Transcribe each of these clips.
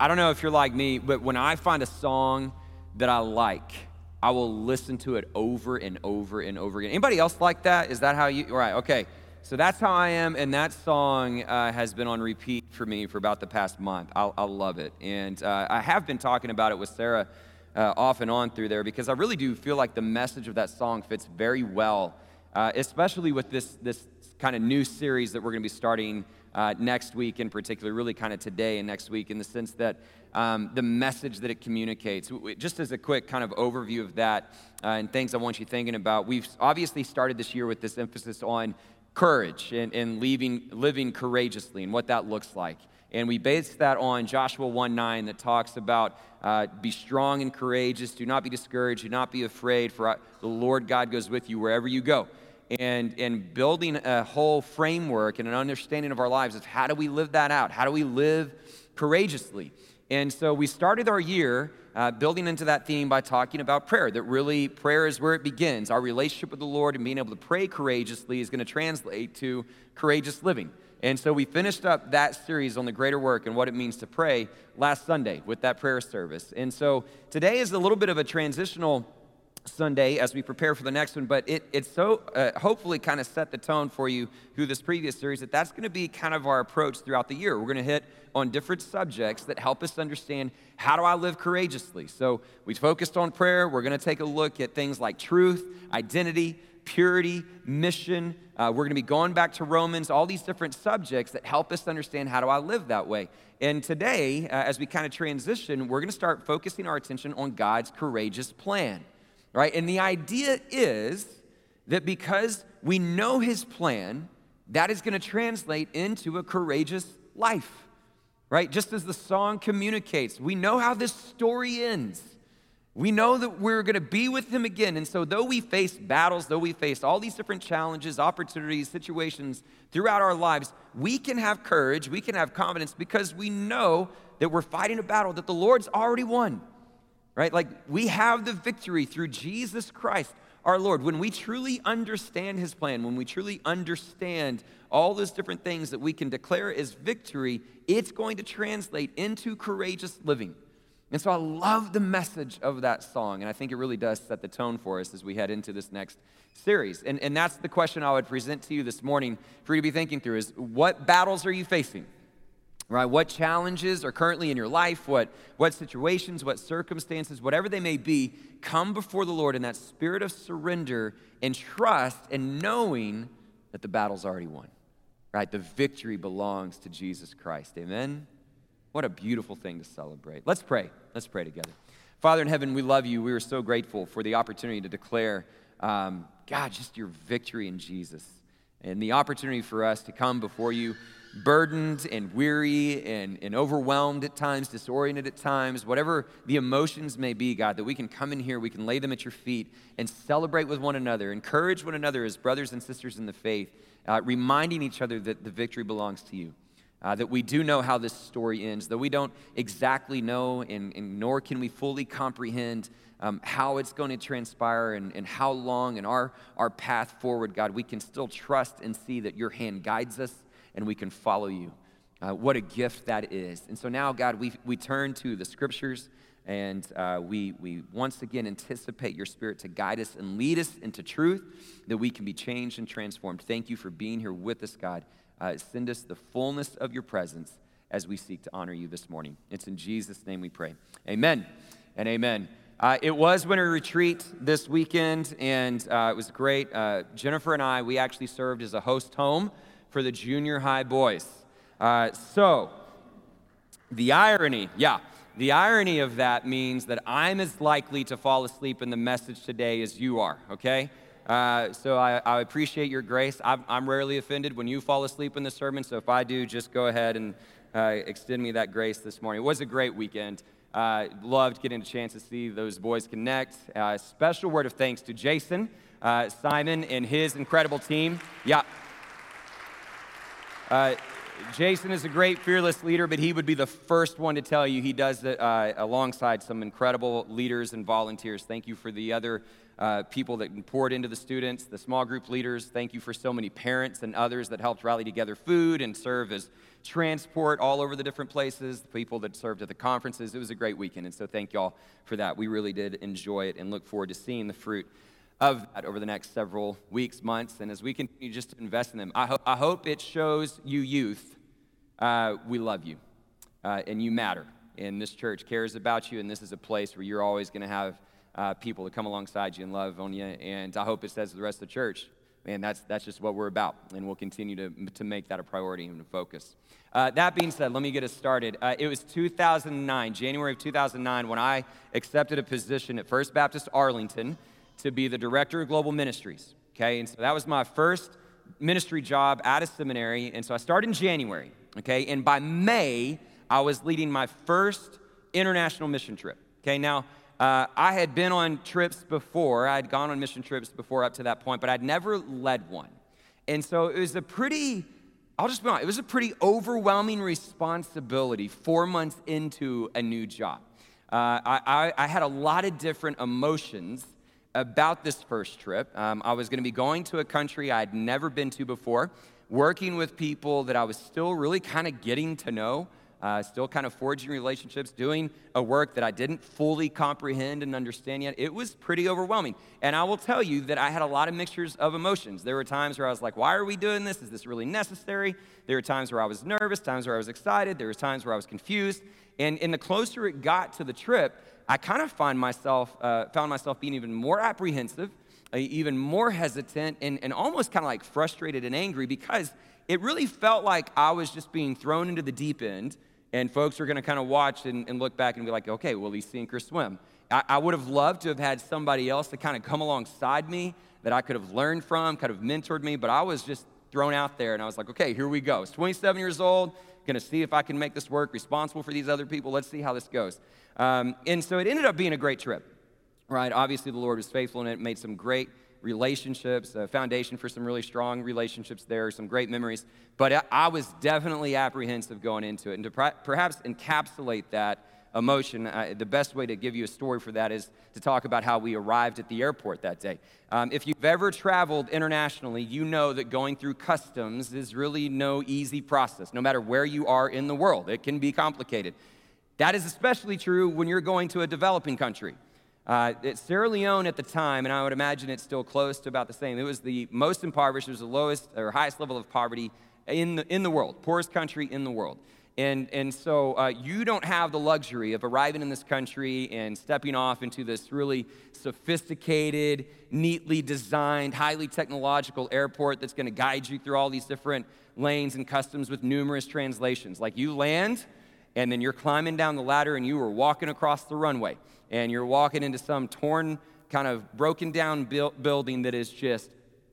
I don't know if you're like me, but when I find a song that I like, I will listen to it over and over and over again. Anybody else like that? Is that how you? Right. Okay. So that's how I am, and that song uh, has been on repeat for me for about the past month. I, I love it, and uh, I have been talking about it with Sarah uh, off and on through there because I really do feel like the message of that song fits very well, uh, especially with this this kind of new series that we're going to be starting uh, next week, in particular, really kind of today and next week, in the sense that um, the message that it communicates. Just as a quick kind of overview of that uh, and things I want you thinking about, we've obviously started this year with this emphasis on courage and, and leaving, living courageously and what that looks like. And we base that on Joshua 1 9 that talks about uh, be strong and courageous, do not be discouraged, do not be afraid, for the Lord God goes with you wherever you go. And, and building a whole framework and an understanding of our lives of how do we live that out? How do we live courageously? And so we started our year uh, building into that theme by talking about prayer, that really prayer is where it begins. Our relationship with the Lord and being able to pray courageously is going to translate to courageous living. And so we finished up that series on the greater work and what it means to pray last Sunday with that prayer service. And so today is a little bit of a transitional Sunday as we prepare for the next one, but it, it's so uh, hopefully kind of set the tone for you through this previous series that that's going to be kind of our approach throughout the year. We're going to hit on different subjects that help us understand how do I live courageously. So we focused on prayer. We're going to take a look at things like truth, identity, purity, mission. Uh, we're going to be going back to Romans, all these different subjects that help us understand how do I live that way. And today, uh, as we kind of transition, we're going to start focusing our attention on God's courageous plan right? And the idea is that because we know his plan, that is going to translate into a courageous life, right? Just as the song communicates, we know how this story ends. We know that we're going to be with him again. And so, though we face battles, though we face all these different challenges, opportunities, situations throughout our lives, we can have courage, we can have confidence because we know that we're fighting a battle that the Lord's already won right? Like we have the victory through Jesus Christ, our Lord. When we truly understand his plan, when we truly understand all those different things that we can declare as victory, it's going to translate into courageous living. And so I love the message of that song, and I think it really does set the tone for us as we head into this next series. And, and that's the question I would present to you this morning for you to be thinking through is what battles are you facing? Right? What challenges are currently in your life, what, what situations, what circumstances, whatever they may be, come before the Lord in that spirit of surrender and trust and knowing that the battle's already won, right? The victory belongs to Jesus Christ. Amen? What a beautiful thing to celebrate. Let's pray. Let's pray together. Father in heaven, we love you. We are so grateful for the opportunity to declare, um, God, just your victory in Jesus and the opportunity for us to come before you burdened and weary and, and overwhelmed at times, disoriented at times, whatever the emotions may be, God, that we can come in here, we can lay them at your feet and celebrate with one another, encourage one another as brothers and sisters in the faith, uh, reminding each other that the victory belongs to you. Uh, that we do know how this story ends, though we don't exactly know, and, and nor can we fully comprehend um, how it's going to transpire and, and how long and our, our path forward, God, we can still trust and see that your hand guides us and we can follow you. Uh, what a gift that is. And so now, God, we, we turn to the scriptures and uh, we, we once again anticipate your spirit to guide us and lead us into truth that we can be changed and transformed. Thank you for being here with us, God. Uh, send us the fullness of your presence as we seek to honor you this morning. It's in Jesus' name we pray. Amen and amen. Uh, it was winter retreat this weekend, and uh, it was great. Uh, Jennifer and I, we actually served as a host home for the junior high boys. Uh, so, the irony, yeah, the irony of that means that I'm as likely to fall asleep in the message today as you are, okay? Uh, so I, I, appreciate your grace. I'm, I'm, rarely offended when you fall asleep in the sermon, so if I do, just go ahead and uh, extend me that grace this morning. It was a great weekend. Uh, loved getting a chance to see those boys connect. Uh, special word of thanks to Jason, uh, Simon, and his incredible team. Yeah. Uh, Jason is a great, fearless leader, but he would be the first one to tell you he does it uh, alongside some incredible leaders and volunteers. Thank you for the other uh, people that poured into the students, the small group leaders. Thank you for so many parents and others that helped rally together food and serve as transport all over the different places, the people that served at the conferences. It was a great weekend, and so thank y'all for that. We really did enjoy it and look forward to seeing the fruit of that over the next several weeks, months, and as we continue just to invest in them. I, ho- I hope it shows you youth uh, we love you uh, and you matter. And this church cares about you, and this is a place where you're always going to have uh, people to come alongside you and love on you. And I hope it says to the rest of the church, man, that's, that's just what we're about. And we'll continue to, to make that a priority and a focus. Uh, that being said, let me get us started. Uh, it was 2009, January of 2009, when I accepted a position at First Baptist Arlington to be the director of global ministries. Okay, and so that was my first ministry job at a seminary. And so I started in January. Okay, and by May, I was leading my first international mission trip. Okay, now uh, I had been on trips before, I had gone on mission trips before up to that point, but I'd never led one. And so it was a pretty, I'll just be honest, it was a pretty overwhelming responsibility four months into a new job. Uh, I, I, I, had a lot of different emotions about this first trip. Um, I was going to be going to a country I'd never been to before working with people that I was still really kind of getting to know, uh, still kind of forging relationships, doing a work that I didn't fully comprehend and understand yet. It was pretty overwhelming. And I will tell you that I had a lot of mixtures of emotions. There were times where I was like, why are we doing this? Is this really necessary? There were times where I was nervous, times where I was excited, there were times where I was confused. And, and the closer it got to the trip, I kind of find myself, uh, found myself being even more apprehensive even more hesitant and, and almost kind of like frustrated and angry because it really felt like I was just being thrown into the deep end and folks were going to kind of watch and, and, look back and be like, okay, will he sink or swim? I, I would have loved to have had somebody else to kind of come alongside me that I could have learned from, kind of mentored me, but I was just thrown out there and I was like, okay, here we go. I was 27 years old, gonna see if I can make this work, responsible for these other people. Let's see how this goes. Um, and so it ended up being a great trip right? Obviously, the Lord was faithful in it, made some great relationships, a foundation for some really strong relationships there, some great memories. But I was definitely apprehensive going into it. And to perhaps encapsulate that emotion, uh, the best way to give you a story for that is to talk about how we arrived at the airport that day. Um, if you've ever traveled internationally, you know that going through customs is really no easy process, no matter where you are in the world. It can be complicated. That is especially true when you're going to a developing country. Uh, Sierra Leone at the time, and I would imagine it's still close to about the same, it was the most impoverished, it was the lowest or highest level of poverty in the, in the world, poorest country in the world. And, and so uh, you don't have the luxury of arriving in this country and stepping off into this really sophisticated, neatly designed, highly technological airport that's going to guide you through all these different lanes and customs with numerous translations. Like you land, and then you're climbing down the ladder and you are walking across the runway and you're walking into some torn, kind of broken down building that is just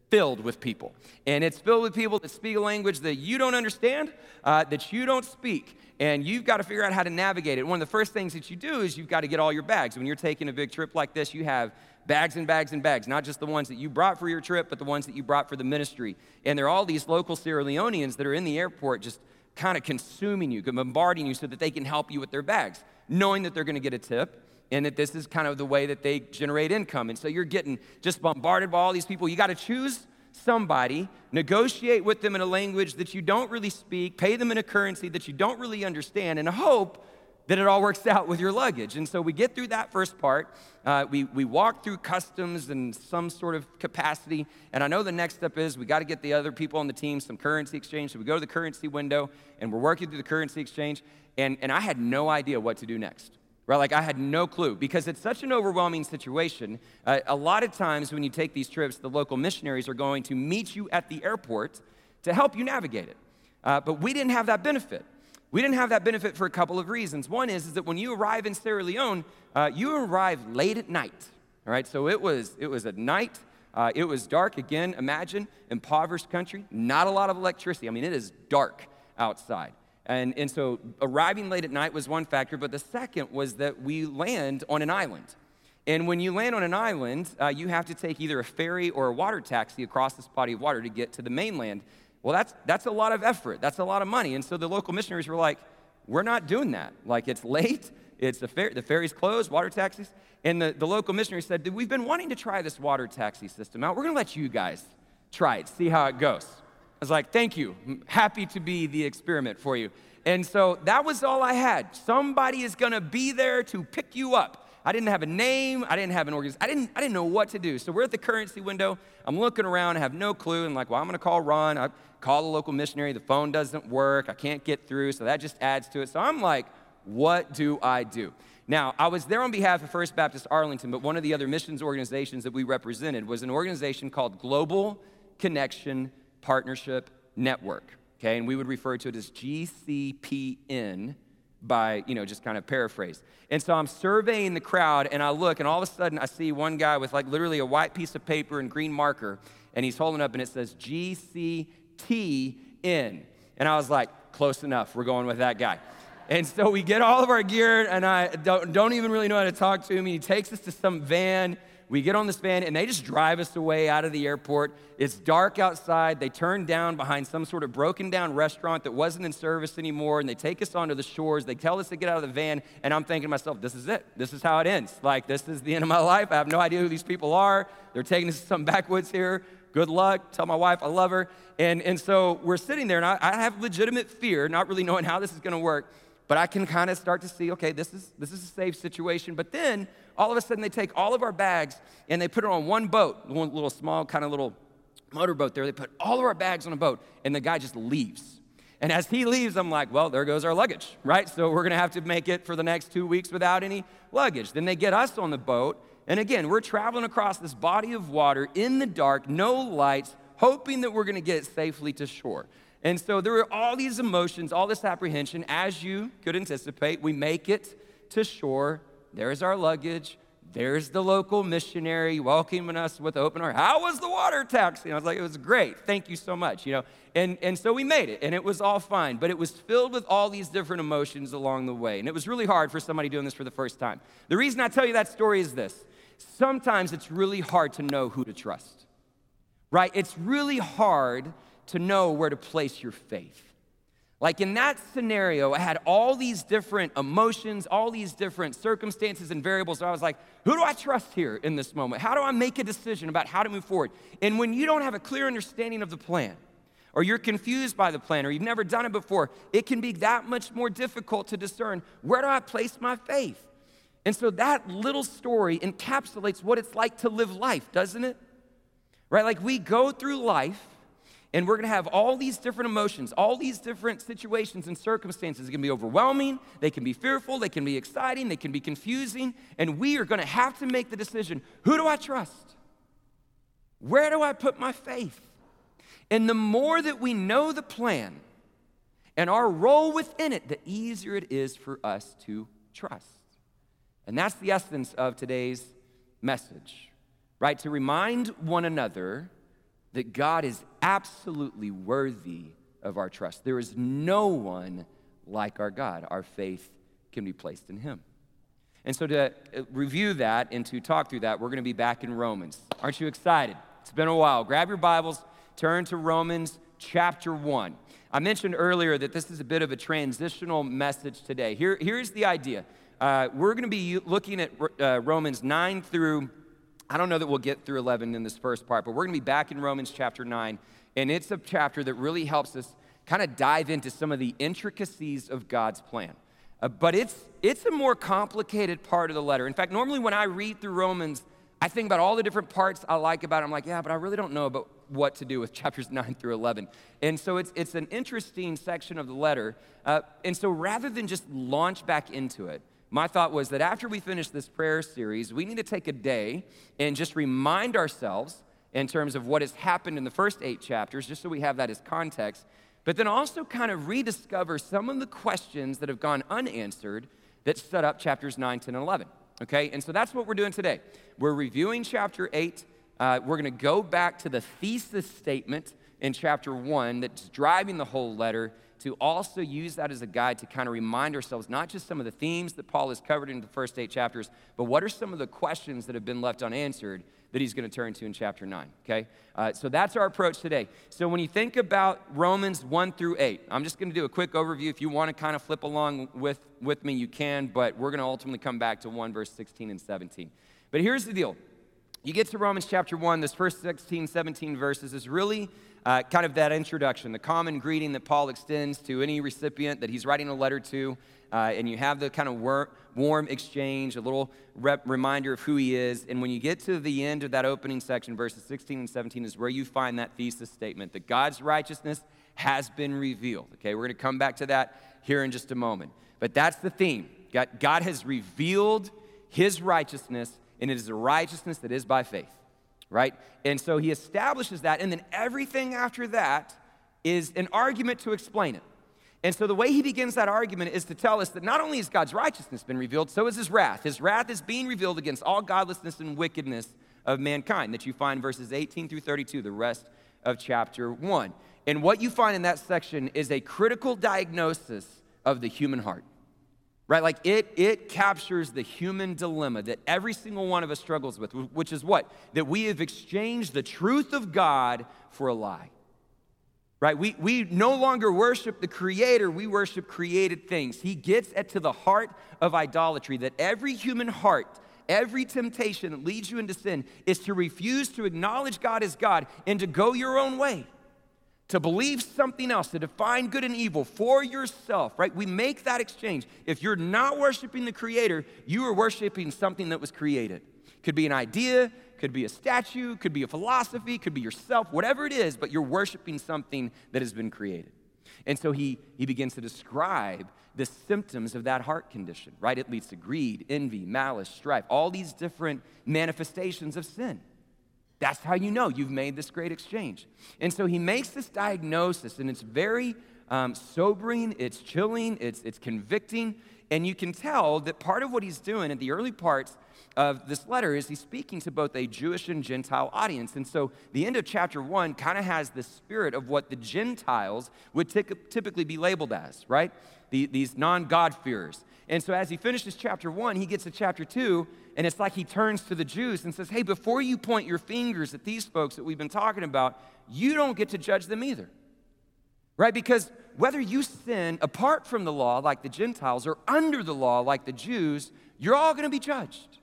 filled with people. And it's filled with people that speak a language that you don't understand, uh, that you don't speak. And you've got to figure out how to navigate it. One of the first things that you do is you've got to get all your bags. When you're taking a big trip like this, you have bags and bags and bags, not just the ones that you brought for your trip, but the ones that you brought for the ministry. And there are all these local Sierra Leoneans that are in the airport just kind of consuming you, bombarding you so that they can help you with their bags, knowing that they're going to get a tip and that this is kind of the way that they generate income. And so you're getting just bombarded by all these people. You got to choose somebody, negotiate with them in a language that you don't really speak, pay them in a currency that you don't really understand, and hope that it all works out with your luggage. And so we get through that first part. Uh, we, we walk through customs and some sort of capacity. And I know the next step is we got to get the other people on the team some currency exchange. So we go to the currency window and we're working through the currency exchange. And, and I had no idea what to do next right? Like I had no clue because it's such an overwhelming situation. Uh, a lot of times when you take these trips, the local missionaries are going to meet you at the airport to help you navigate it. Uh, but we didn't have that benefit. We didn't have that benefit for a couple of reasons. One is, is that when you arrive in Sierra Leone, uh, you arrive late at night. All right, so it was it was at night. Uh, it was dark again. Imagine impoverished country, not a lot of electricity. I mean, it is dark outside. And, and so arriving late at night was one factor, but the second was that we land on an island. And when you land on an island, uh, you have to take either a ferry or a water taxi across this body of water to get to the mainland. Well, that's, that's a lot of effort. That's a lot of money. And so the local missionaries were like, we're not doing that. Like, it's late, it's the, fer- the ferry's closed, water taxis. And the, the local missionary said, We've been wanting to try this water taxi system out. We're going to let you guys try it, see how it goes. Was like, Thank you. I'm happy to be the experiment for you. And so that was all I had. Somebody is going to be there to pick you up. I didn't have a name. I didn't have an organization. I didn't, I didn't know what to do. So we're at the currency window. I'm looking around. I have no clue. And like, well, I'm going to call Ron. I call the local missionary. The phone doesn't work. I can't get through. So that just adds to it. So I'm like, what do I do? Now, I was there on behalf of First Baptist Arlington, but one of the other missions organizations that we represented was an organization called Global Connection Partnership Network. Okay, and we would refer to it as GCPN by, you know, just kind of paraphrase. And so I'm surveying the crowd and I look and all of a sudden I see one guy with like literally a white piece of paper and green marker and he's holding up and it says GCTN. And I was like, close enough, we're going with that guy. And so we get all of our gear and I don't, don't even really know how to talk to him. He takes us to some van we get on this van and they just drive us away out of the airport. It's dark outside. They turn down behind some sort of broken down restaurant that wasn't in service anymore and they take us onto the shores. They tell us to get out of the van and I'm thinking to myself, this is it. This is how it ends. Like, this is the end of my life. I have no idea who these people are. They're taking us to some backwoods here. Good luck. Tell my wife I love her. And, and so we're sitting there and I, I have legitimate fear, not really knowing how this is going to work but I can kind of start to see, okay, this is, this is a safe situation. But then all of a sudden they take all of our bags and they put it on one boat, one little small kind of little motorboat there. They put all of our bags on a boat and the guy just leaves. And as he leaves, I'm like, well, there goes our luggage, right? So we're gonna have to make it for the next two weeks without any luggage. Then they get us on the boat. And again, we're traveling across this body of water in the dark, no lights, hoping that we're gonna get safely to shore. And so there were all these emotions, all this apprehension. As you could anticipate, we make it to shore. There's our luggage. There's the local missionary welcoming us with open arms. How was the water taxi? And I was like, it was great. Thank you so much. You know, and, and so we made it, and it was all fine. But it was filled with all these different emotions along the way. And it was really hard for somebody doing this for the first time. The reason I tell you that story is this sometimes it's really hard to know who to trust, right? It's really hard to know where to place your faith. Like in that scenario, I had all these different emotions, all these different circumstances and variables. So I was like, who do I trust here in this moment? How do I make a decision about how to move forward? And when you don't have a clear understanding of the plan, or you're confused by the plan, or you've never done it before, it can be that much more difficult to discern where do I place my faith? And so that little story encapsulates what it's like to live life, doesn't it? Right? Like we go through life and we're to have all these different emotions, all these different situations and circumstances. It can be overwhelming, they can be fearful, they can be exciting, they can be confusing. And we are to have to make the decision who do I trust? Where do I put my faith? And the more that we know the plan and our role within it, the easier it is for us to trust. And that's the essence of today's message, right? To remind one another that God is absolutely worthy of our trust. There is no one like our God. Our faith can be placed in Him. And so, to uh, review that and to talk through that, we're going to be back in Romans. Aren't you excited? It's been a while. Grab your Bibles, turn to Romans chapter 1. I mentioned earlier that this is a bit of a transitional message today. Here, here's the idea uh, we're going to be looking at uh, Romans 9 through I don't know that we'll get through 11 in this first part, but we're going to be back in Romans chapter 9. And it's a chapter that really helps us kind of dive into some of the intricacies of God's plan. Uh, but it's, it's a more complicated part of the letter. In fact, normally when I read through Romans, I think about all the different parts I like about it. I'm like, yeah, but I really don't know about what to do with chapters 9 through 11. And so it's, it's an interesting section of the letter. Uh, and so rather than just launch back into it, my thought was that after we finish this prayer series, we need to take a day and just remind ourselves in terms of what has happened in the first eight chapters, just so we have that as context, but then also kind of rediscover some of the questions that have gone unanswered that set up chapters 9, 10, and 11. Okay, and so that's what we're doing today. We're reviewing chapter 8. Uh, we're going to go back to the thesis statement in chapter 1 that's driving the whole letter to also use that as a guide to kind of remind ourselves not just some of the themes that Paul has covered in the first eight chapters, but what are some of the questions that have been left unanswered that he's going to turn to in chapter 9. Okay? Uh, so that's our approach today. So when you think about Romans 1 through 8, I'm just going to do a quick overview. If you want to kind of flip along with, with me, you can, but we're going to ultimately come back to 1 verse 16 and 17. But here's the deal you get to Romans chapter 1, this first 16, 17 verses is really uh, kind of that introduction, the common greeting that Paul extends to any recipient that he's writing a letter to. Uh, and you have the kind of wor- warm exchange, a little rep- reminder of who he is. And when you get to the end of that opening section, verses 16 and 17, is where you find that thesis statement that God's righteousness has been revealed. Okay, we're going to come back to that here in just a moment. But that's the theme. God, God has revealed his righteousness and it is a righteousness that is by faith, right? And so he establishes that, and then everything after that is an argument to explain it. And so the way he begins that argument is to tell us that not only has God's righteousness been revealed, so is his wrath. His wrath is being revealed against all godlessness and wickedness of mankind that you find verses 18 through 32, the rest of chapter 1. And what you find in that section is a critical diagnosis of the human heart right? Like it, it captures the human dilemma that every single one of us struggles with, which is what? That we have exchanged the truth of God for a lie. Right? We, we no longer worship the Creator, we worship created things. He gets at to the heart of idolatry, that every human heart, every temptation that leads you into sin is to refuse to acknowledge God as God and to go your own way to believe something else, to define good and evil for yourself, right? We make that exchange. If you're not worshiping the Creator, you are worshiping something that was created. Could be an idea, could be a statue, could be a philosophy, could be yourself, whatever it is, but you're worshiping something that has been created. And so he, he begins to describe the symptoms of that heart condition, right? It leads to greed, envy, malice, strife, all these different manifestations of sin. That's how you know you've made this great exchange. And so he makes this diagnosis, and it's very um, sobering, it's chilling, it's, it's convicting. And you can tell that part of what he's doing at the early parts of this letter is he's speaking to both a Jewish and Gentile audience. And so the end of chapter one kind of has the spirit of what the Gentiles would t- typically be labeled as, right? The, these non God-fearers. And so as he finishes chapter one, he gets to chapter two, and it's like he turns to the Jews and says, Hey, before you point your fingers at these folks that we've been talking about, you don't get to judge them either. Right? Because whether you sin apart from the law, like the Gentiles, or under the law, like the Jews, you're all going to be judged.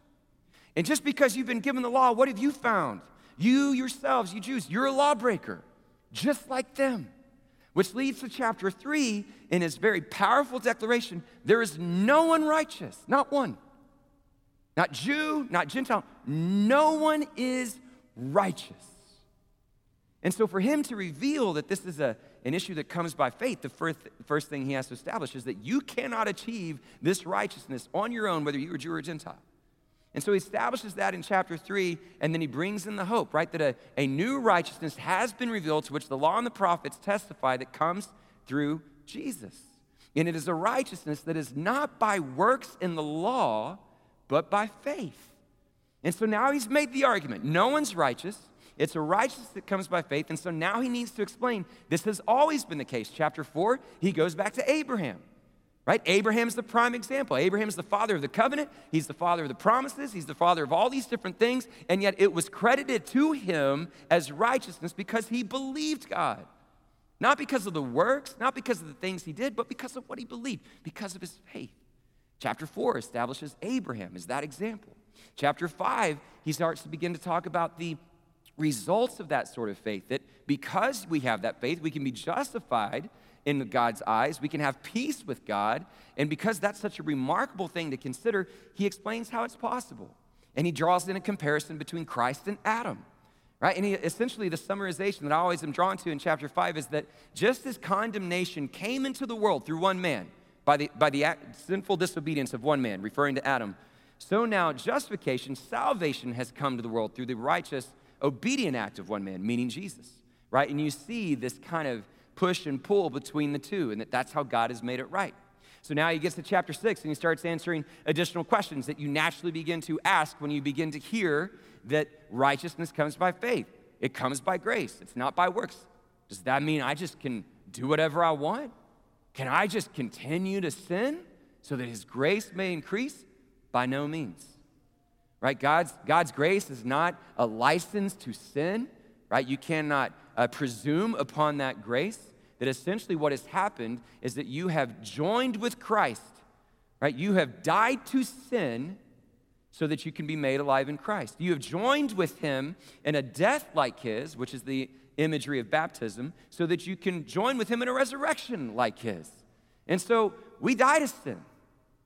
And just because you've been given the law, what have you found? You yourselves, you Jews, you're a lawbreaker, just like them. Which leads to chapter three in his very powerful declaration there is no one righteous, not one. Not Jew, not Gentile. No one is righteous. And so, for him to reveal that this is a, an issue that comes by faith, the first, first thing he has to establish is that you cannot achieve this righteousness on your own, whether you are Jew or Gentile. And so he establishes that in chapter 3, and then he brings in the hope, right? That a, a new righteousness has been revealed to which the law and the prophets testify that comes through Jesus. And it is a righteousness that is not by works in the law, but by faith. And so now he's made the argument no one's righteous. It's a righteousness that comes by faith. And so now he needs to explain this has always been the case. Chapter 4, he goes back to Abraham. Right? Abraham's the prime example. Abraham's the father of the covenant. He's the father of the promises. He's the father of all these different things. And yet it was credited to him as righteousness because he believed God. Not because of the works, not because of the things he did, but because of what he believed, because of his faith. Chapter 4 establishes Abraham as that example. Chapter 5, he starts to begin to talk about the results of that sort of faith, that because we have that faith, we can be justified in God's eyes. We can have peace with God. And because that's such a remarkable thing to consider, he explains how it's possible. And he draws in a comparison between Christ and Adam. Right? And he, essentially, the summarization that I always am drawn to in chapter 5 is that just as condemnation came into the world through one man, by the, by the sinful disobedience of one man, referring to Adam, so now justification, salvation has come to the world through the righteous, obedient act of one man, meaning Jesus. Right? And you see this kind of push and pull between the two, and that that's how God has made it right. So now he gets to chapter six and he starts answering additional questions that you naturally begin to ask when you begin to hear that righteousness comes by faith. It comes by grace, it's not by works. Does that mean I just can do whatever I want? Can I just continue to sin so that his grace may increase? By no means. Right? God's, God's grace is not a license to sin, right? You cannot uh, presume upon that grace. That essentially what has happened is that you have joined with Christ, right? You have died to sin so that you can be made alive in Christ. You have joined with him in a death like his, which is the imagery of baptism, so that you can join with him in a resurrection like his. And so we die to sin.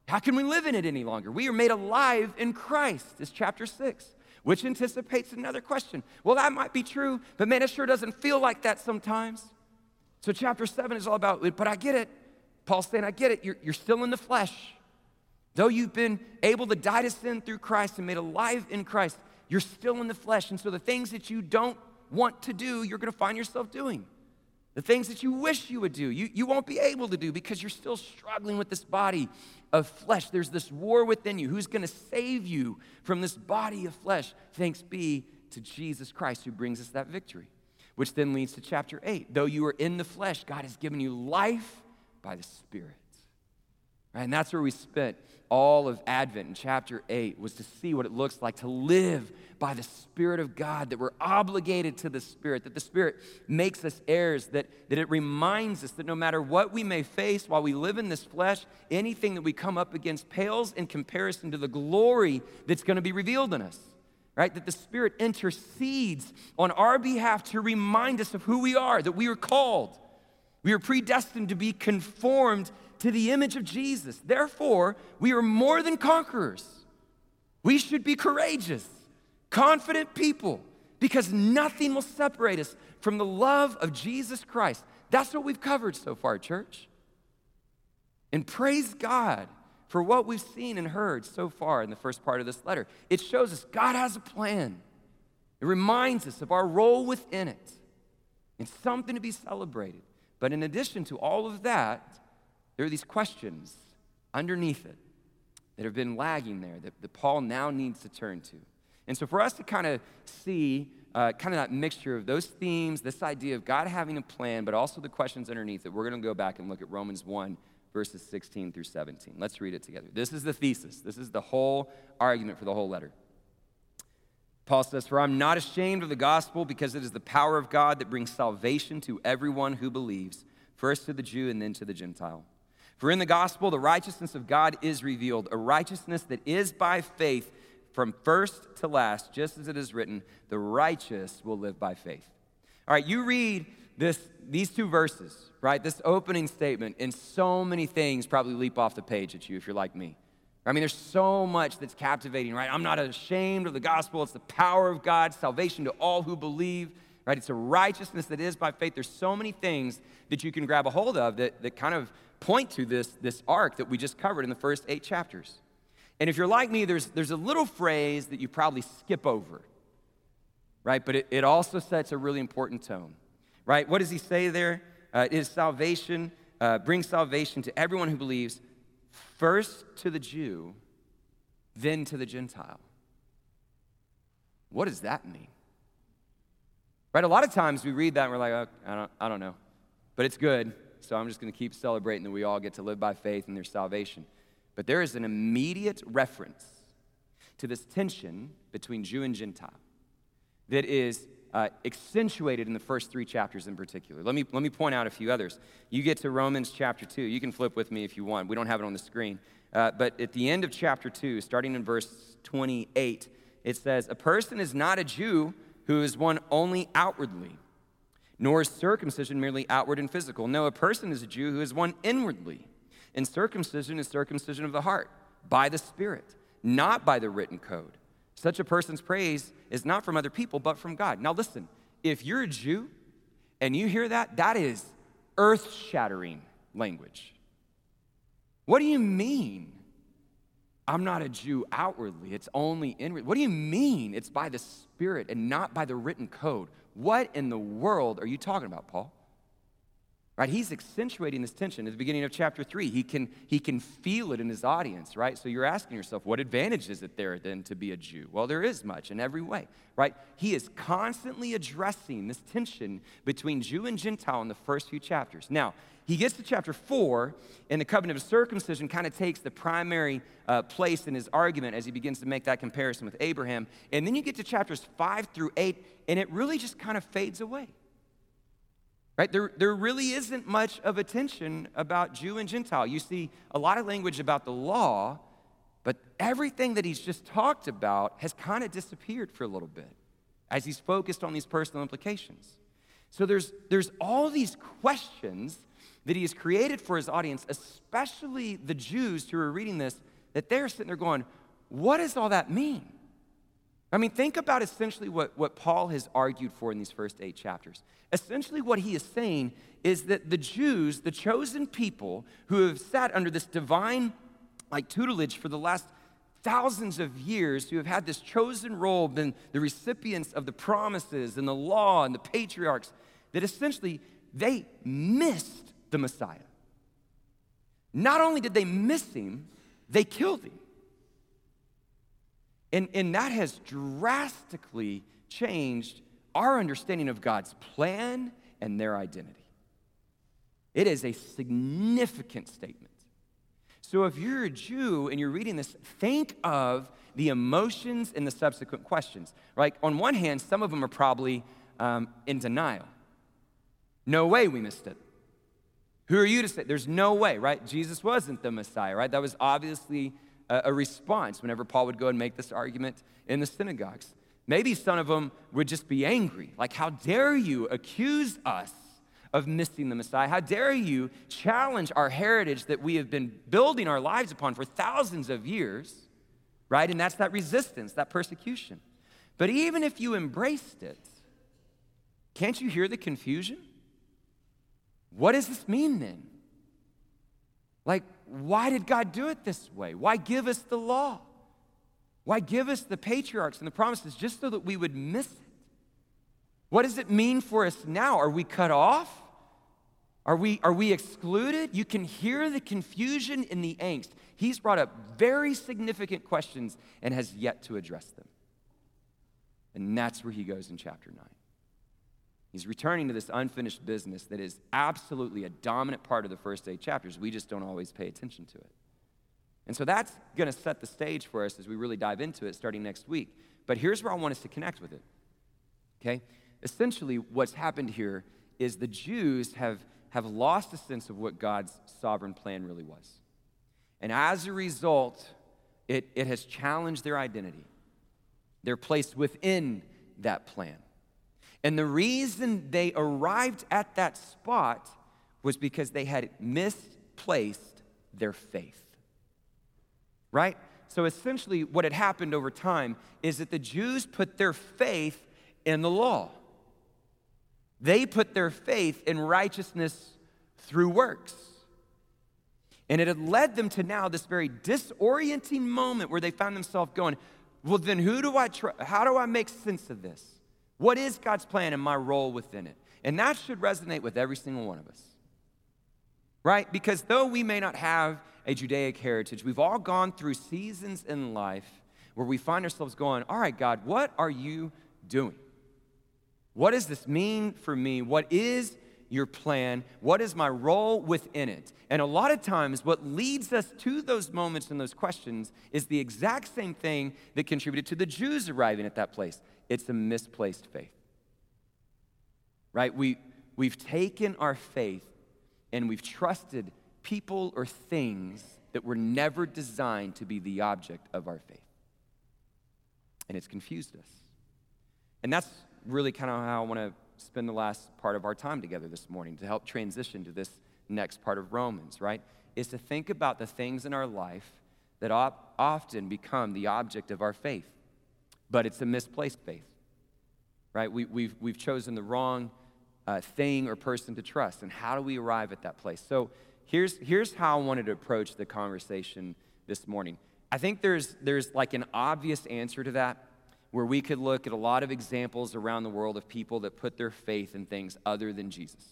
How can we live in it any longer? We are made alive in Christ, is chapter 6, which anticipates another question. Well, that might be true, but man, it sure doesn't feel like that sometimes. So, chapter 7 is all about, but I get it. Paul's saying, I get it. You're, you're still in the flesh. Though you've been able to die to sin through Christ and made alive in Christ, you're still in the flesh. And so, the things that you don't want to do, you're going to find yourself doing. The things that you wish you would do, you, you won't be able to do because you're still struggling with this body of flesh. There's this war within you. Who's going to save you from this body of flesh? Thanks be to Jesus Christ who brings us that victory. Which then leads to chapter 8. Though you are in the flesh, God has given you life by the Spirit. And that's where we spent all of Advent in chapter 8 was to see what it looks like to live by the Spirit of God, that we're obligated to the Spirit, that the Spirit makes us heirs, that, that it reminds us that no matter what we may face while we live in this flesh, anything that we come up against pales in comparison to the glory that's going to be revealed in us. Right? That the Spirit intercedes on our behalf to remind us of who we are, that we are called. We are predestined to be conformed to the image of Jesus. Therefore, we are more than conquerors. We should be courageous, confident people because nothing will separate us from the love of Jesus Christ. That's what we've covered so far, church. And praise God for what we've seen and heard so far in the first part of this letter. It shows us God has a plan, it reminds us of our role within it. It's something to be celebrated. But in addition to all of that, there are these questions underneath it that have been lagging there that, that Paul now needs to turn to. And so, for us to kind of see uh, kind of that mixture of those themes, this idea of God having a plan, but also the questions underneath it, we're going to go back and look at Romans 1, verses 16 through 17. Let's read it together. This is the thesis, this is the whole argument for the whole letter. Paul says, For I'm not ashamed of the gospel because it is the power of God that brings salvation to everyone who believes, first to the Jew and then to the Gentile. For in the gospel, the righteousness of God is revealed, a righteousness that is by faith from first to last, just as it is written, the righteous will live by faith. All right, you read this, these two verses, right? This opening statement, and so many things probably leap off the page at you if you're like me. I mean, there's so much that's captivating, right? I'm not ashamed of the gospel. It's the power of God, salvation to all who believe, right? It's a righteousness that is by faith. There's so many things that you can grab a hold of that, that kind of point to this, this arc that we just covered in the first eight chapters. And if you're like me, there's, there's a little phrase that you probably skip over, right? But it, it also sets a really important tone, right? What does he say there? Uh, is salvation, uh, brings salvation to everyone who believes, first to the Jew, then to the Gentile. What does that mean? Right? A lot of times we read that and we're like, oh, I, don't, I don't know. But it's good. So I'm just going to keep celebrating that we all get to live by faith and there's salvation. But there is an immediate reference to this tension between Jew and Gentile that is uh, accentuated in the first three chapters in particular. Let me, let me point out a few others. You get to Romans chapter 2. You can flip with me if you want. We don't have it on the screen. Uh, but at the end of chapter 2, starting in verse 28, it says, A person is not a Jew who is one only outwardly nor is circumcision merely outward and physical. No, a person is a Jew who is one inwardly. And circumcision is circumcision of the heart, by the Spirit, not by the written code. Such a person's praise is not from other people, but from God. Now, listen, if you're a Jew and you hear that, that is earth shattering language. What do you mean? I'm not a Jew outwardly, it's only inward. What do you mean it's by the Spirit and not by the written code? What in the world are you talking about, Paul? Right? He's accentuating this tension at the beginning of chapter 3 he can he can feel it in his audience right? So you're asking yourself what advantage is it there then to be a jew? Well there is much in every way right? He is constantly addressing this tension between jew and gentile in the first few chapters. Now he gets to chapter 4 and the covenant of circumcision kind of takes the primary uh, place in his argument as he begins to make that comparison with abraham. And then you get to chapters 5 through 8 and it really just kind of fades away Right? There, there really isn't much of a tension about Jew and Gentile. You see a lot of language about the law, but everything that he's just talked about has kind of disappeared for a little bit as he's focused on these personal implications. So there's, there's all these questions that he has created for his audience, especially the Jews who are reading this, that they're sitting there going, What does all that mean? I mean, think about essentially what, what Paul has argued for in these first eight chapters. Essentially, what he is saying is that the Jews, the chosen people who have sat under this divine like tutelage for the last thousands of years, who have had this chosen role, been the recipients of the promises and the law and the patriarchs, that essentially they missed the Messiah. Not only did they miss him, they killed him. And, and that has drastically changed our understanding of God's plan and their identity. It is a significant statement. So if you're a Jew and you're reading this, think of the emotions and the subsequent questions. Like, on one hand, some of them are probably um, in denial. No way we missed it. Who are you to say? There's no way, right? Jesus wasn't the Messiah, right? That was obviously a, response whenever Paul would go and make this argument in the synagogues. Maybe some of them would just be angry. Like, how dare you accuse us of missing the Messiah? How dare you challenge our heritage that we have been building our lives upon for thousands of years, right? And that's that resistance, that persecution. But even if you embraced it, can't you hear the confusion? What does this mean then? Like, why did God do it this way? Why give us the law? Why give us the patriarchs and the promises just so that we would miss it? What does it mean for us now? Are we cut off? Are we, are we excluded? You can hear the confusion in the angst. He's brought up very significant questions and has yet to address them. And that's where he goes in chapter 9. He's returning to this unfinished business that is absolutely a dominant part of the first eight chapters. We just don't always pay attention to it. And so that's going to set the stage for us as we really dive into it starting next week. But here's where I want us to connect with it. Okay? Essentially, what's happened here is the Jews have, have lost a sense of what God's sovereign plan really was. And as a result, it, it has challenged their identity. They're placed within that plan. And the reason they arrived at that spot was because they had misplaced their faith. Right? So essentially, what had happened over time is that the Jews put their faith in the law. They put their faith in righteousness through works. And it had led them to now this very disorienting moment where they found themselves going, Well, then who do I trust? How do I make sense of this? What is God's plan and my role within it? And that should resonate with every single one of us. Right? Because though we may not have a Judaic heritage, we've all gone through seasons in life where we find ourselves going, All right, God, what are you doing? What does this mean for me? What is your plan? What is my role within it? And a lot of times, what leads us to those moments and those questions is the exact same thing that contributed to the Jews arriving at that place it's a misplaced faith. Right? We, we've taken our faith and we've trusted people or things that were never designed to be the object of our faith. And it's confused us. And that's really kind of how I want to spend the last part of our time together this morning to help transition to this next part of Romans, right? Is to think about the things in our life that op- often become the object of our faith but it's a misplaced faith, right? We, have we've, we've chosen the wrong uh, thing or person to trust. And how do we arrive at that place? So here's, here's how I wanted to approach the conversation this morning. I think there's, there's like an obvious answer to that where we could look at a lot of examples around the world of people that put their faith in things other than Jesus.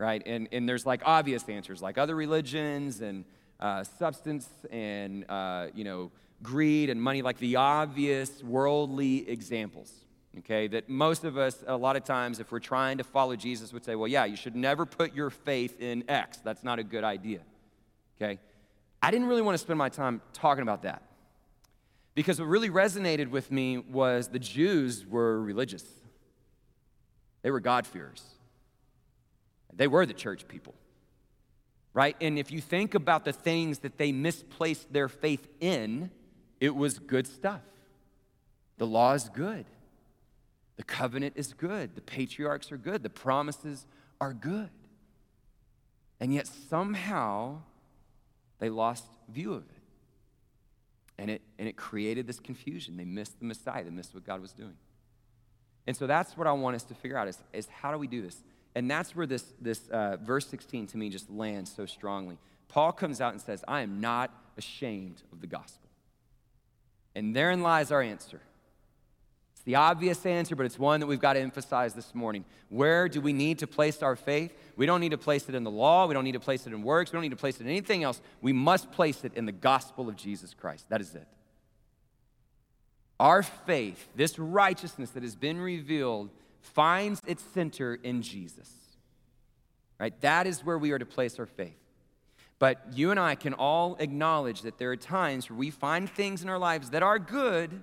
right? And, and there's like obvious answers, like other religions and uh, substance and, uh, you know, greed and money, like the obvious worldly examples, okay? That most of us, a lot of times, if we're trying to follow Jesus, would say, well, yeah, you should never put your faith in X. That's not a good idea, okay? I didn't really want to spend my time talking about that because what really resonated with me was the Jews were religious, they were God-fearers. They were the church people, right? And if you think about the things that they misplaced their faith in, it was good stuff. The law is good, the covenant is good, the patriarchs are good, the promises are good. And yet somehow they lost view of it. And it, and it created this confusion. They missed the Messiah, they missed what God was doing. And so that's what I want us to figure out is, is how do we do this? And that's where this, this uh, verse 16 to me just lands so strongly. Paul comes out and says, I am not ashamed of the gospel. And therein lies our answer. It's the obvious answer, but it's one that we've got to emphasize this morning. Where do we need to place our faith? We don't need to place it in the law. We don't need to place it in works. We don't need to place it in anything else. We must place it in the gospel of Jesus Christ. That is it. Our faith, this righteousness that has been revealed, finds its center in Jesus. Right? That is where we are to place our faith. But you and I can all acknowledge that there are times where we find things in our lives that are good,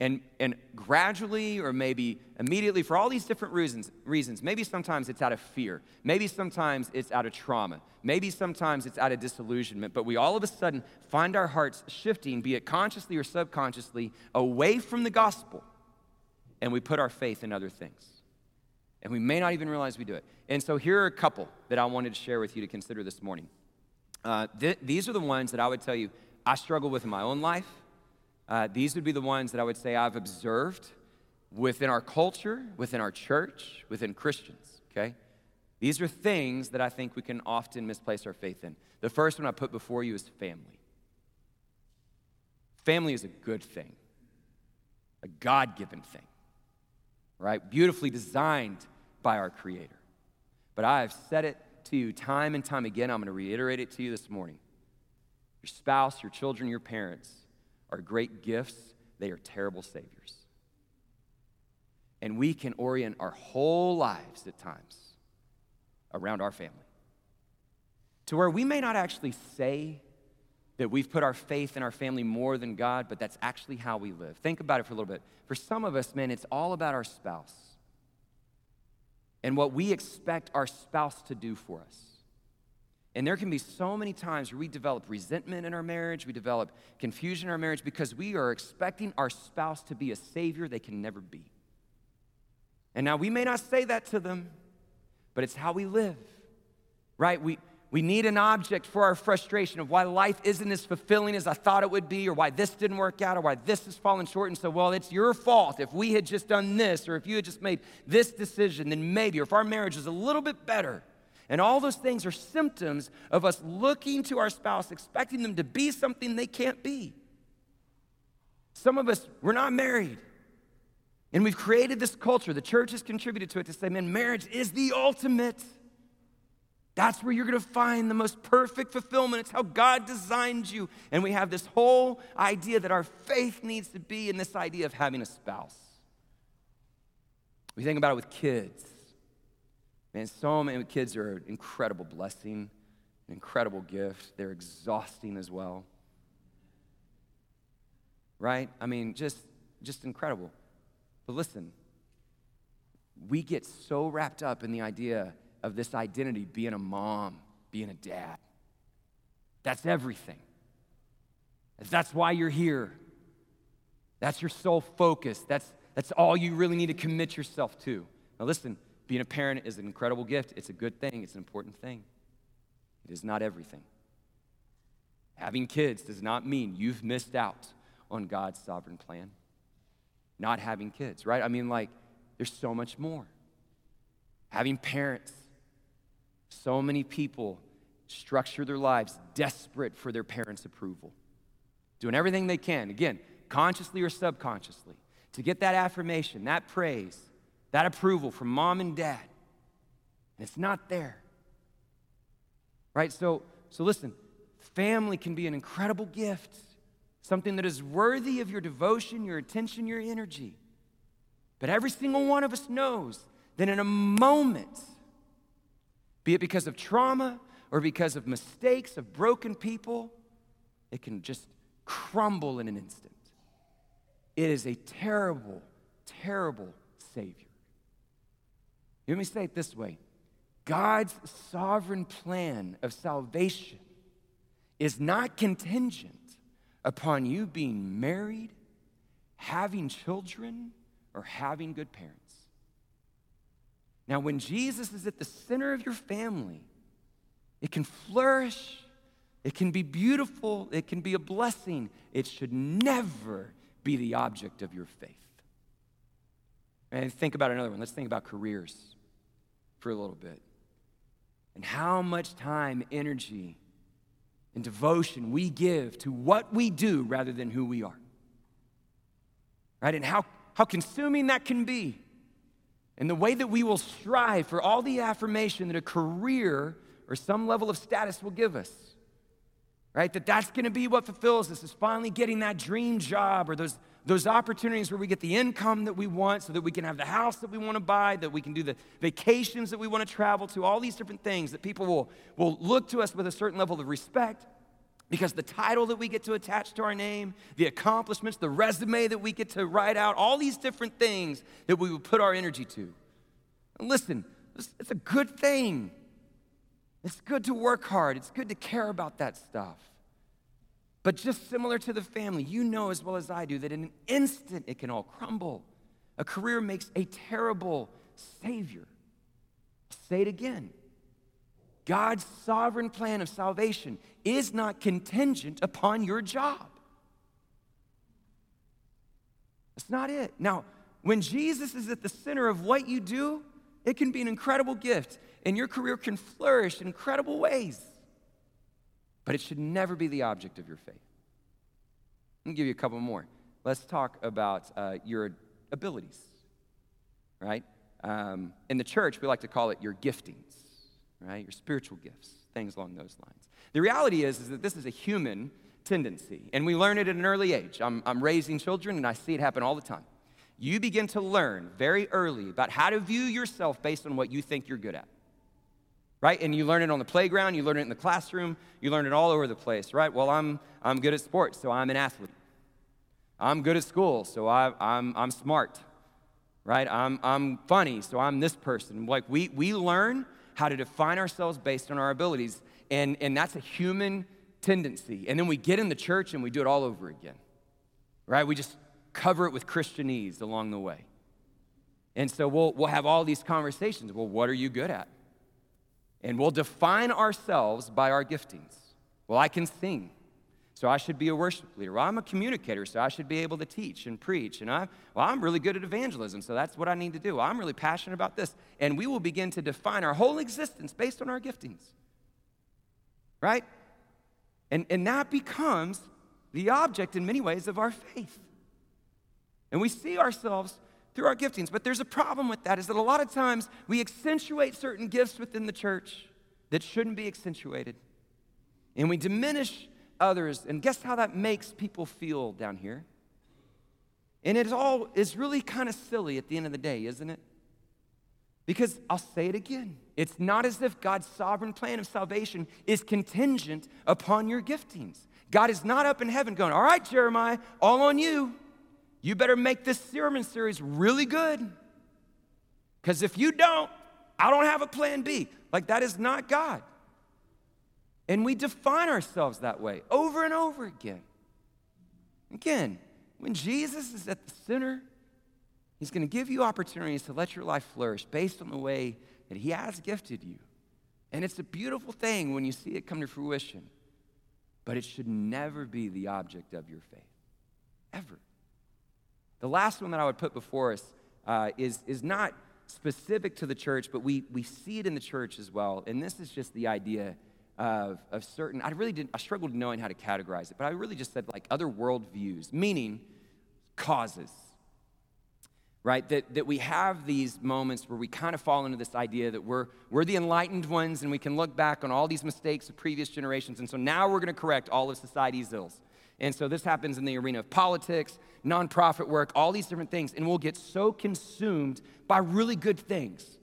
and, and gradually or maybe immediately for all these different reasons, reasons. Maybe sometimes it's out of fear. Maybe sometimes it's out of trauma. Maybe sometimes it's out of disillusionment. But we all of a sudden find our hearts shifting be it consciously or subconsciously away from the gospel and we put our faith in other things. And we may not even realize we do it. And so here are a couple that I wanted to share with you to consider this morning. Uh, th- these are the ones that I would tell you I struggle with in my own life. Uh, these would be the ones that I would say I've observed within our culture, within our church, within Christians, okay? These are things that I think we can often misplace our faith in. The first one I put before you is family. Family is a good thing, a God given thing right? Beautifully designed by our Creator. But I have said it to you time and time again. I'm going to reiterate it to you this morning. Your spouse, your children, your parents are great gifts, they are terrible saviors. And we can orient our whole lives at times around our family to where we may not actually say that we've put our faith in our family more than God, but that's actually how we live. Think about it for a little bit. For some of us, man, it's all about our spouse and what we expect our spouse to do for us. And there can be so many times where we develop resentment in our marriage, we develop confusion in our marriage because we are expecting our spouse to be a savior they can never be. And now we may not say that to them, but it's how we live, right? We, we need an object for our frustration of why life isn't as fulfilling as I thought it would be, or why this didn't work out, or why this has fallen short. And so, well, it's your fault. If we had just done this, or if you had just made this decision, then maybe, or if our marriage is a little bit better. And all those things are symptoms of us looking to our spouse, expecting them to be something they can't be. Some of us, we're not married. And we've created this culture, the church has contributed to it to say, man, marriage is the ultimate. That's where you're going to find the most perfect fulfillment. It's how God designed you. And we have this whole idea that our faith needs to be in this idea of having a spouse. We think about it with kids. Man, so many kids are an incredible blessing, an incredible gift. They're exhausting as well. Right? I mean, just, just incredible. But listen, we get so wrapped up in the idea of this identity being a mom, being a dad. That's everything. That's why you're here. That's your sole focus. That's, that's all you really need to commit yourself to. Now, listen, being a parent is an incredible gift. It's a good thing, it's an important thing. It is not everything. Having kids does not mean you've missed out on God's sovereign plan. Not having kids, right? I mean, like, there's so much more. Having parents so many people structure their lives desperate for their parents' approval, doing everything they can, again, consciously or subconsciously, to get that affirmation, that praise, that approval from mom and dad. And it's not there. Right? So, so listen, family can be an incredible gift, something that is worthy of your devotion, your attention, your energy. But every single one of us knows that in a moment, be it because of trauma or because of mistakes of broken people, it can just crumble in an instant. It is a terrible, terrible Savior. Let me say it this way God's sovereign plan of salvation is not contingent upon you being married, having children, or having good parents. Now, when Jesus is at the center of your family, it can flourish, it can be beautiful, it can be a blessing. It should never be the object of your faith. And think about another one. Let's think about careers for a little bit. And how much time, energy, and devotion we give to what we do rather than who we are. Right? And how, how consuming that can be. And the way that we will strive for all the affirmation that a career or some level of status will give us. Right? That that's going to be what fulfills us is finally getting that dream job or those, those opportunities where we get the income that we want so that we can have the house that we want to buy, that we can do the vacations that we want to travel to, all these different things that people will, will look to us with a certain level of respect because the title that we get to attach to our name, the accomplishments, the resume that we get to write out, all these different things that we would put our energy to. And listen, it's a good thing. It's good to work hard, it's good to care about that stuff. But just similar to the family, you know as well as I do that in an instant it can all crumble. A career makes a terrible savior. say it again. God's sovereign plan of salvation is not contingent upon your job. That's not it. Now, when Jesus is at the center of what you do, it can be an incredible gift, and your career can flourish in incredible ways but it should never be the object of your faith. Let me give you a couple more. Let's talk about uh, your abilities, right? Um, in the church, we like to call it your giftings, right? Your spiritual gifts, things along those lines. The reality is, is that this is a human tendency, and we learn it at an early age. I'm, I'm raising children, and I see it happen all the time. You begin to learn very early about how to view yourself based on what you think you're good at right? And you learn it on the playground, you learn it in the classroom, you learn it all over the place, right? Well, I'm, I'm good at sports, so I'm an athlete. I'm good at school, so I, I'm, I'm smart, right? I'm, I'm funny, so I'm this person. Like, we, we learn how to define ourselves based on our abilities, and, and that's a human tendency. And then we get in the church and we do it all over again, right? We just cover it with Christianese along the way. And so we'll, we'll have all these conversations. Well, what are you good at? And we'll define ourselves by our giftings. Well, I can sing, so I should be a worship leader. Well, I'm a communicator, so I should be able to teach and preach. And I, well, I'm really good at evangelism, so that's what I need to do. Well, I'm really passionate about this. And we will begin to define our whole existence based on our giftings. Right? And, and that becomes the object in many ways of our faith. And we see ourselves through our giftings. But there's a problem with that is that a lot of times we accentuate certain gifts within the church that shouldn't be accentuated. And we diminish others. And guess how that makes people feel down here? And it all is really kind of silly at the end of the day, isn't it? Because I'll say it again. It's not as if God's sovereign plan of salvation is contingent upon your giftings. God is not up in heaven going, All right, Jeremiah, all on you. You better make this sermon series really good. Because if you don't, I don't have a plan B. Like, that is not God. And we define ourselves that way over and over again. Again, when Jesus is at the center, He's going to give you opportunities to let your life flourish based on the way that He has gifted you. And it's a beautiful thing when you see it come to fruition. But it should never be the object of your faith, ever. The last one that I would put before us uh, is, is not specific to the church, but we, we see it in the church as well. And this is just the idea of, of certain, I really didn't, I struggled knowing how to categorize it, but I really just said like other worldviews, meaning causes. right? That, that we have these moments where we kind of fall into this idea that we're, we're the enlightened ones and we can look back on all these mistakes of previous generations. And so now we're going to correct all of society's ills. And so this happens in the arena of politics, nonprofit work, all these different things. And we'll get so consumed by really good things,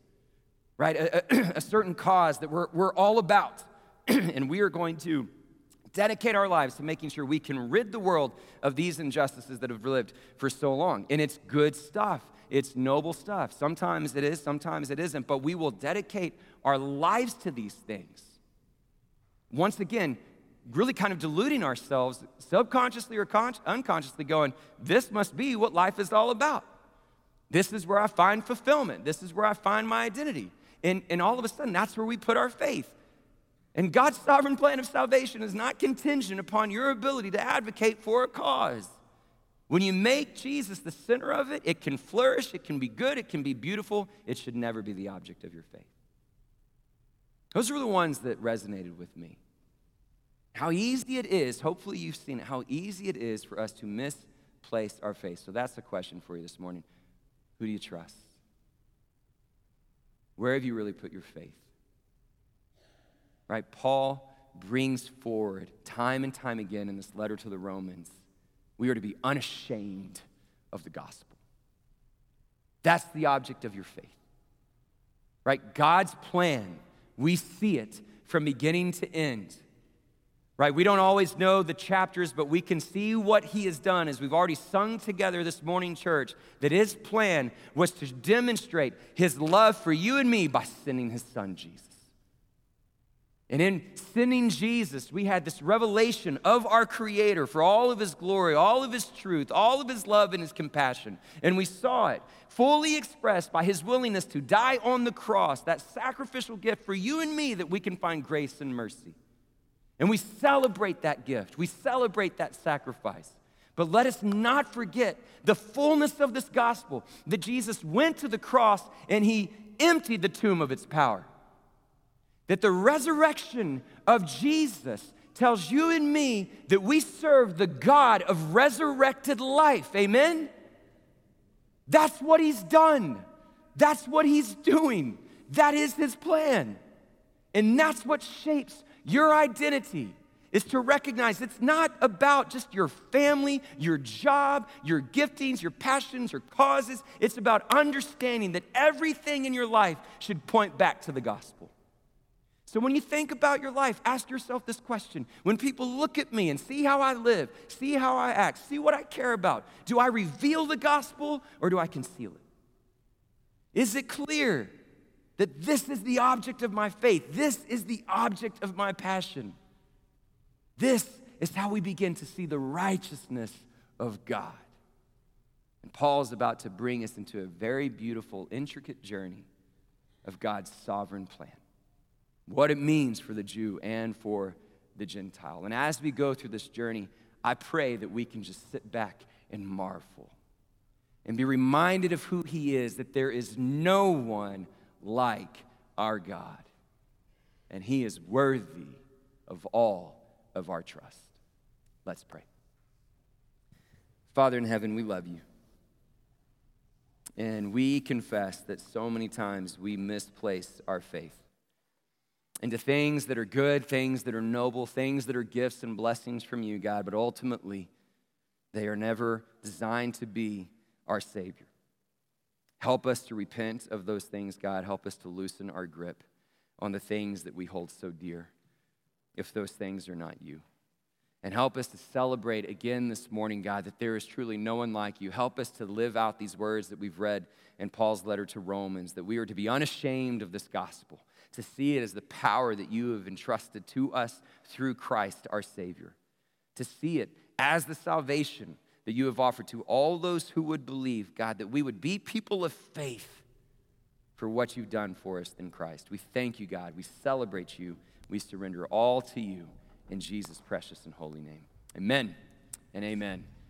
right? A, a, a certain cause that we're, we're all about. and we are going to dedicate our lives to making sure we can rid the world of these injustices that have lived for so long. And it's good stuff, it's noble stuff. Sometimes it is, sometimes it isn't, but we will dedicate our lives to these things. Once again, really kind of deluding ourselves, subconsciously or con- unconsciously, going, This must be what life is all about. This is where I find fulfillment. This is where I find my identity. And, and all of a sudden, that's where we put our faith. And God's sovereign plan of salvation is not contingent upon your ability to advocate for a cause. When you make Jesus the center of it, it can flourish, it can be good, it can be beautiful. It should never be the object of your faith. Those are the ones that resonated with me. How easy it is, hopefully you've seen it, how easy it is for us to misplace our faith. So that's the question for you this morning. Who do you trust? Where have you really put your faith? Right? Paul brings forward time and time again in this letter to the Romans we are to be unashamed of the gospel. That's the object of your faith, right? God's plan, we see it from beginning to end. Right? We don't always know the chapters, but we can see what he has done as we've already sung together this morning, church, that his plan was to demonstrate his love for you and me by sending his son, Jesus. And in sending Jesus, we had this revelation of our Creator for all of His glory, all of His truth, all of His love and His compassion. And we saw it fully expressed by His willingness to die on the cross, that sacrificial gift for you and me that we can find grace and mercy. And we celebrate that gift, we celebrate that sacrifice. But let us not forget the fullness of this gospel that Jesus went to the cross and He emptied the tomb of its power that the resurrection of Jesus tells you and me that we serve the God of resurrected life. Amen? That's what he's done. That's what he's doing. That is his plan. And that's what shapes your identity is to recognize it's not about just your family, your job, your giftings, your passions, your causes. It's about understanding that everything in your life should point back to the gospel. So when you think about your life, ask yourself this question. When people look at me and see how I live, see how I act, see what I care about, do I reveal the gospel or do I conceal it? Is it clear that this is the object of my faith? This is the object of my passion. This is how we begin to see the righteousness of God. And Paul is about to bring us into a very beautiful, intricate journey of God's sovereign plan what it means for the Jew and for the Gentile. And as we go through this journey, I pray that we can just sit back and marvel and be reminded of who He is, that there is no one like our God. And He is worthy of all of our trust. Let's pray. Father in heaven, we love you. And we confess that so many times we misplace our faith into things that are good, things that are noble, things that are gifts and blessings from you, God, but ultimately, they are never designed to be our Savior. Help us to repent of those things, God. Help us to loosen our grip on the things that we hold so dear, if those things are not you. And help us to celebrate again this morning, God, that there is truly no one like you. Help us to live out these words that we've read in Paul's letter to Romans, that we are to be unashamed of this gospel to see it as the power that you have entrusted to us through Christ our Savior, to see it as the salvation that you have offered to all those who would believe, God, that we would be people of faith for what you've done for us in Christ. We thank you, God. We celebrate you. We surrender all to you in Jesus' precious and holy name. Amen and amen.